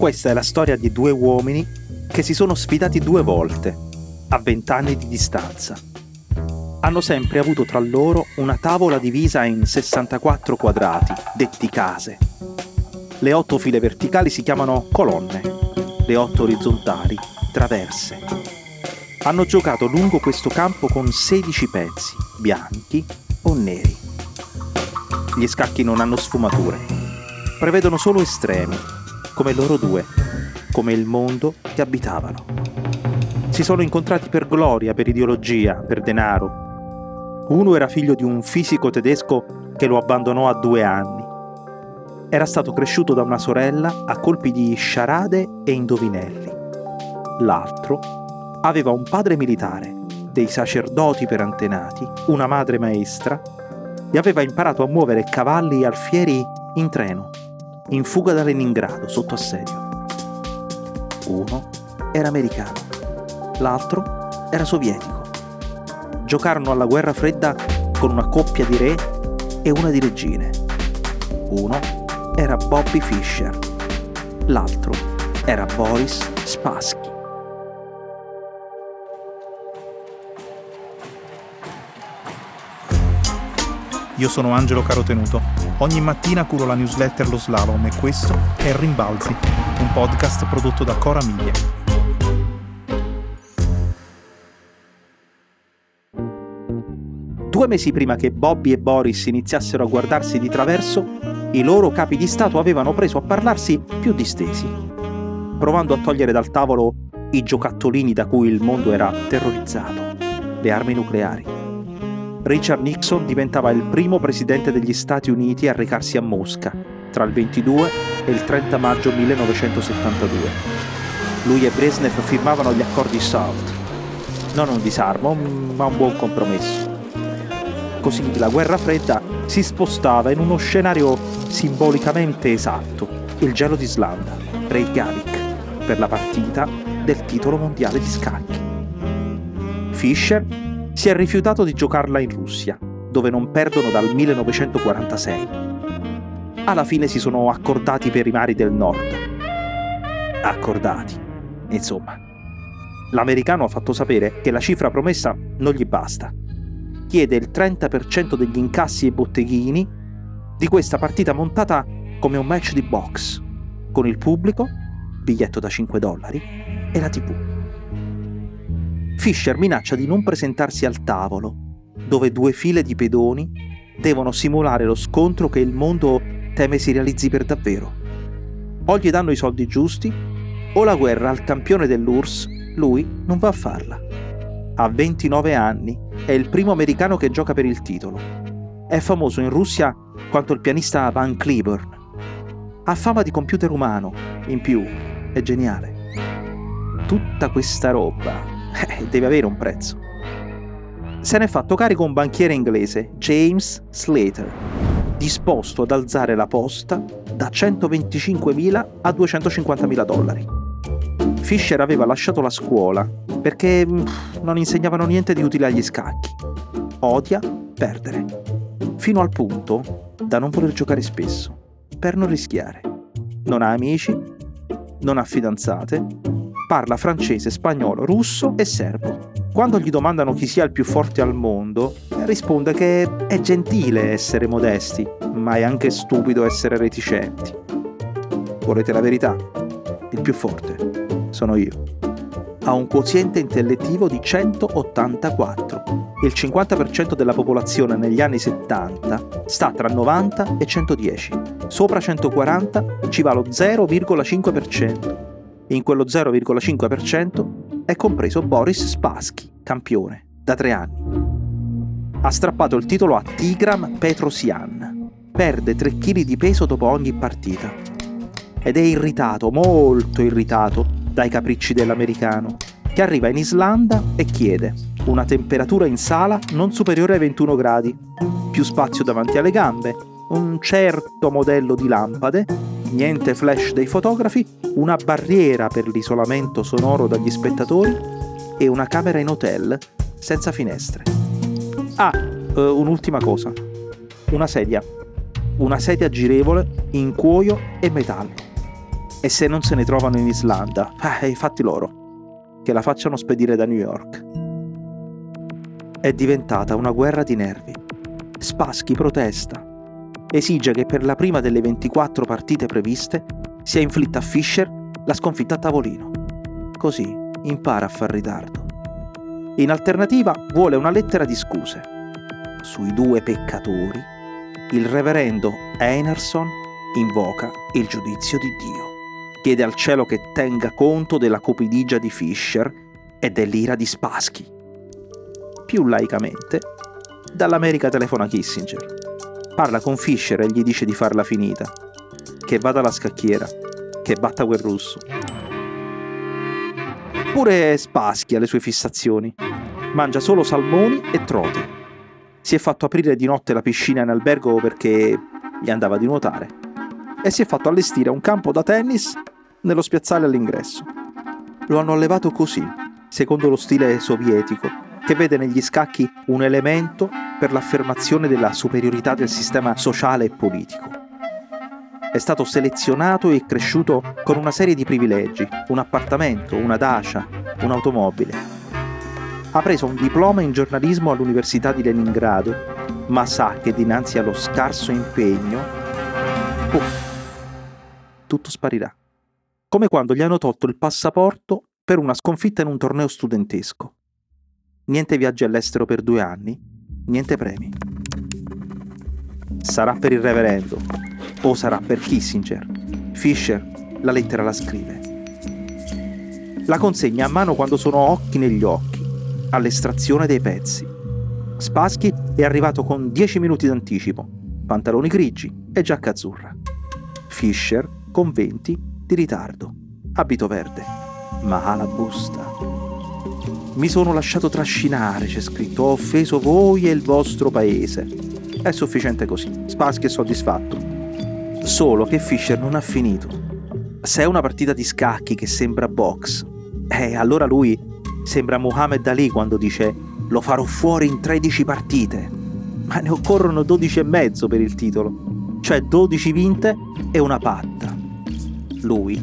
Questa è la storia di due uomini che si sono sfidati due volte, a vent'anni di distanza. Hanno sempre avuto tra loro una tavola divisa in 64 quadrati, detti case. Le otto file verticali si chiamano colonne, le otto orizzontali traverse. Hanno giocato lungo questo campo con 16 pezzi, bianchi o neri. Gli scacchi non hanno sfumature, prevedono solo estremi, come loro due, come il mondo che abitavano. Si sono incontrati per gloria, per ideologia, per denaro. Uno era figlio di un fisico tedesco che lo abbandonò a due anni. Era stato cresciuto da una sorella a colpi di sciarade e indovinelli. L'altro aveva un padre militare, dei sacerdoti per antenati, una madre maestra e aveva imparato a muovere cavalli e alfieri in treno in fuga da Leningrado sotto assedio. Uno era americano, l'altro era sovietico. Giocarono alla guerra fredda con una coppia di re e una di regine. Uno era Bobby Fischer, l'altro era Boris Spassky. Io sono Angelo Carotenuto. Ogni mattina curo la newsletter Lo Slalom e questo è Rimbalzi, un podcast prodotto da Cora Media. Due mesi prima che Bobby e Boris iniziassero a guardarsi di traverso, i loro capi di Stato avevano preso a parlarsi più distesi, provando a togliere dal tavolo i giocattolini da cui il mondo era terrorizzato, le armi nucleari. Richard Nixon diventava il primo presidente degli Stati Uniti a recarsi a Mosca tra il 22 e il 30 maggio 1972. Lui e Brezhnev firmavano gli accordi SALT, non un disarmo, ma un buon compromesso. Così la guerra fredda si spostava in uno scenario simbolicamente esatto, il gelo d'Islanda, Reykjavik, per la partita del titolo mondiale di scacchi. Fischer si è rifiutato di giocarla in Russia, dove non perdono dal 1946. Alla fine si sono accordati per i mari del nord. Accordati. Insomma, l'americano ha fatto sapere che la cifra promessa non gli basta. Chiede il 30% degli incassi e botteghini di questa partita montata come un match di box, con il pubblico, biglietto da 5 dollari, e la TV. Fisher minaccia di non presentarsi al tavolo, dove due file di pedoni devono simulare lo scontro che il mondo teme si realizzi per davvero. O gli danno i soldi giusti, o la guerra al campione dell'URSS lui non va a farla. Ha 29 anni, è il primo americano che gioca per il titolo. È famoso in Russia quanto il pianista Van Cliburn. Ha fama di computer umano, in più è geniale. Tutta questa roba eh, deve avere un prezzo. Se ne è fatto carico un banchiere inglese, James Slater, disposto ad alzare la posta da 125.000 a 250.000 dollari. Fisher aveva lasciato la scuola perché mm, non insegnavano niente di utile agli scacchi. Odia perdere, fino al punto da non voler giocare spesso, per non rischiare. Non ha amici, non ha fidanzate parla francese, spagnolo, russo e serbo. Quando gli domandano chi sia il più forte al mondo, risponde che è gentile essere modesti, ma è anche stupido essere reticenti. Volete la verità? Il più forte sono io. Ha un quoziente intellettivo di 184. Il 50% della popolazione negli anni 70 sta tra 90 e 110. Sopra 140 ci va lo 0,5% in quello 0,5% è compreso Boris Spassky, campione, da tre anni. Ha strappato il titolo a Tigram Petrosian. Perde 3 kg di peso dopo ogni partita. Ed è irritato, molto irritato, dai capricci dell'americano, che arriva in Islanda e chiede una temperatura in sala non superiore ai 21 gradi, più spazio davanti alle gambe, un certo modello di lampade niente flash dei fotografi, una barriera per l'isolamento sonoro dagli spettatori e una camera in hotel senza finestre. Ah, uh, un'ultima cosa. Una sedia. Una sedia girevole in cuoio e metallo. E se non se ne trovano in Islanda, eh, fatti loro, che la facciano spedire da New York. È diventata una guerra di nervi. Spaschi protesta. Esige che per la prima delle 24 partite previste sia inflitta a Fischer la sconfitta a tavolino. Così impara a far ritardo. In alternativa vuole una lettera di scuse. Sui due peccatori, il reverendo Einarson invoca il giudizio di Dio. Chiede al cielo che tenga conto della cupidigia di Fischer e dell'ira di Spassky. Più laicamente, dall'America telefona Kissinger. Parla con Fischer e gli dice di farla finita. Che vada alla scacchiera, che batta quel russo. Pure Spassky ha le sue fissazioni. Mangia solo salmoni e trote. Si è fatto aprire di notte la piscina in albergo perché gli andava di nuotare. E si è fatto allestire un campo da tennis nello spiazzale all'ingresso. Lo hanno allevato così, secondo lo stile sovietico, che vede negli scacchi un elemento per l'affermazione della superiorità del sistema sociale e politico. È stato selezionato e cresciuto con una serie di privilegi, un appartamento, una dacia, un'automobile. Ha preso un diploma in giornalismo all'Università di Leningrado, ma sa che dinanzi allo scarso impegno, puff, tutto sparirà. Come quando gli hanno tolto il passaporto per una sconfitta in un torneo studentesco. Niente viaggi all'estero per due anni, niente premi. Sarà per il reverendo, o sarà per Kissinger. Fischer la lettera la scrive. La consegna a mano quando sono occhi negli occhi, all'estrazione dei pezzi. Spassky è arrivato con 10 minuti d'anticipo, pantaloni grigi e giacca azzurra. Fischer con 20 di ritardo, abito verde, ma ha la busta. Mi sono lasciato trascinare, c'è scritto, ho offeso voi e il vostro paese. È sufficiente così, Spassky è soddisfatto Solo che Fischer non ha finito. Se è una partita di scacchi che sembra box, eh, allora lui sembra Muhammad Ali quando dice lo farò fuori in 13 partite. Ma ne occorrono 12 e mezzo per il titolo. Cioè 12 vinte e una patta. Lui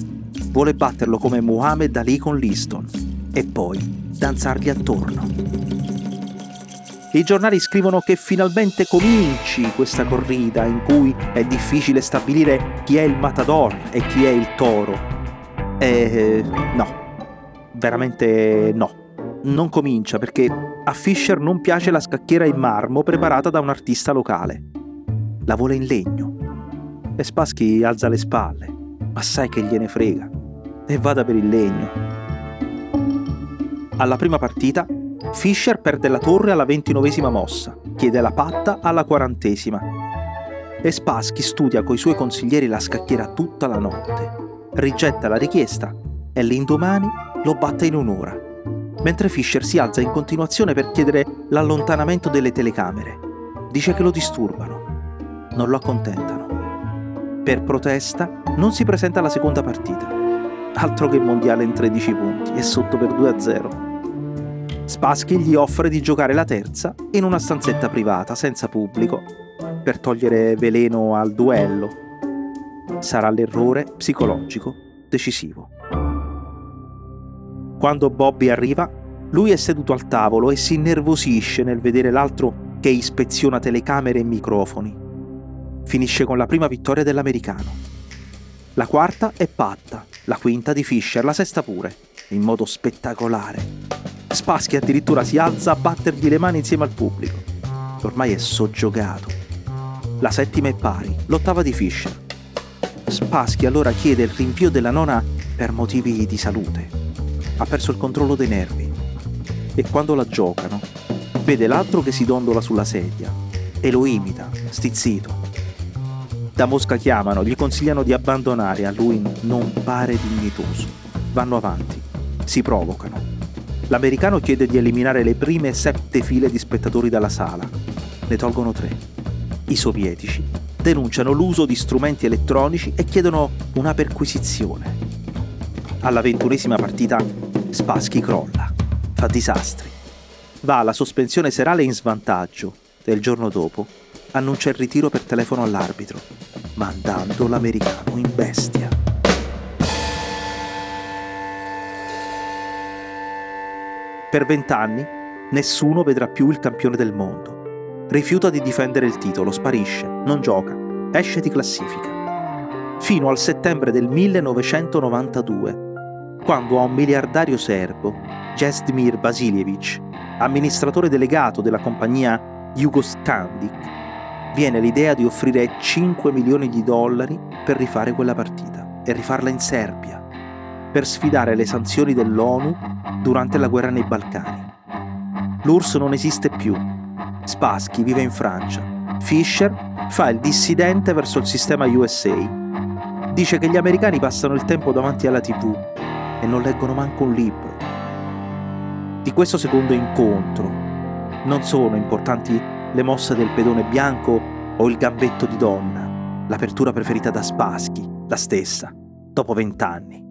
vuole batterlo come Muhammad Ali con Liston e poi danzargli attorno. I giornali scrivono che finalmente cominci questa corrida in cui è difficile stabilire chi è il matador e chi è il toro. E no, veramente no. Non comincia perché a Fischer non piace la scacchiera in marmo preparata da un artista locale. La vuole in legno. E Spassky alza le spalle, ma sai che gliene frega. E vada per il legno. Alla prima partita Fischer perde la torre alla ventinovesima mossa, chiede la patta alla quarantesima. E Spassky studia coi suoi consiglieri la scacchiera tutta la notte, rigetta la richiesta e l'indomani lo batte in un'ora, mentre Fischer si alza in continuazione per chiedere l'allontanamento delle telecamere. Dice che lo disturbano, non lo accontentano. Per protesta non si presenta alla seconda partita. Altro che mondiale in 13 punti, è sotto per 2-0. Spassky gli offre di giocare la terza in una stanzetta privata, senza pubblico, per togliere veleno al duello. Sarà l'errore psicologico decisivo. Quando Bobby arriva, lui è seduto al tavolo e si innervosisce nel vedere l'altro che ispeziona telecamere e microfoni. Finisce con la prima vittoria dell'americano. La quarta è Patta, la quinta di Fischer, la sesta pure, in modo spettacolare. Spassky addirittura si alza a battergli le mani insieme al pubblico. Ormai è soggiogato. La settima è pari, l'ottava di Fischer. Spassky allora chiede il rinvio della nona per motivi di salute. Ha perso il controllo dei nervi. E quando la giocano, vede l'altro che si dondola sulla sedia e lo imita, stizzito. Da Mosca chiamano, gli consigliano di abbandonare, a lui non pare dignitoso. Vanno avanti, si provocano L'americano chiede di eliminare le prime sette file di spettatori dalla sala. Ne tolgono tre. I sovietici denunciano l'uso di strumenti elettronici e chiedono una perquisizione. Alla ventunesima partita Spassky crolla, fa disastri. Va alla sospensione serale in svantaggio e il giorno dopo annuncia il ritiro per telefono all'arbitro, mandando l'americano in bestia. Per vent'anni nessuno vedrà più il campione del mondo. Rifiuta di difendere il titolo, sparisce, non gioca, esce di classifica. Fino al settembre del 1992, quando a un miliardario serbo, Jestmir Vasilievich, amministratore delegato della compagnia Jugoskandik, viene l'idea di offrire 5 milioni di dollari per rifare quella partita e rifarla in Serbia, per sfidare le sanzioni dell'ONU durante la guerra nei Balcani. L'URSS non esiste più. Spassky vive in Francia. Fischer fa il dissidente verso il sistema USA. Dice che gli americani passano il tempo davanti alla TV e non leggono manco un libro. Di questo secondo incontro non sono importanti le mosse del pedone bianco o il gambetto di donna, l'apertura preferita da Spassky, la stessa, dopo vent'anni.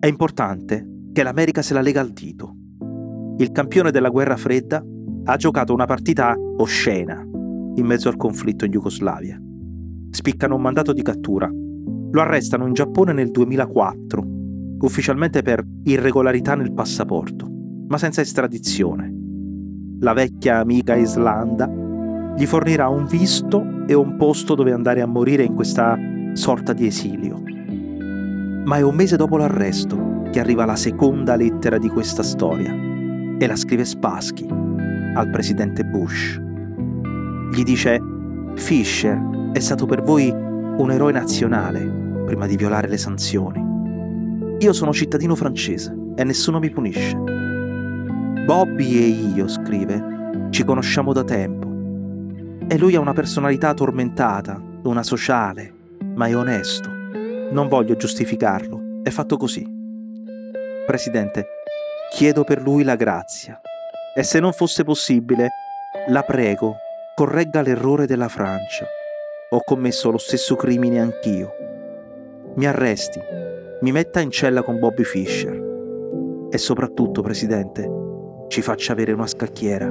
È importante che l'America se la lega al dito. Il campione della guerra fredda ha giocato una partita oscena in mezzo al conflitto in Jugoslavia. Spiccano un mandato di cattura. Lo arrestano in Giappone nel 2004, ufficialmente per irregolarità nel passaporto, ma senza estradizione. La vecchia amica Islanda gli fornirà un visto e un posto dove andare a morire in questa sorta di esilio. Ma è un mese dopo l'arresto che arriva la seconda lettera di questa storia e la scrive Spassky al presidente Bush. Gli dice Fisher è stato per voi un eroe nazionale prima di violare le sanzioni. Io sono cittadino francese e nessuno mi punisce. Bobby e io, scrive, ci conosciamo da tempo. E lui ha una personalità tormentata, una sociale, ma è onesto. Non voglio giustificarlo, è fatto così. Presidente, chiedo per lui la grazia e se non fosse possibile, la prego, corregga l'errore della Francia. Ho commesso lo stesso crimine anch'io. Mi arresti, mi metta in cella con Bobby Fischer e soprattutto, Presidente, ci faccia avere una scacchiera.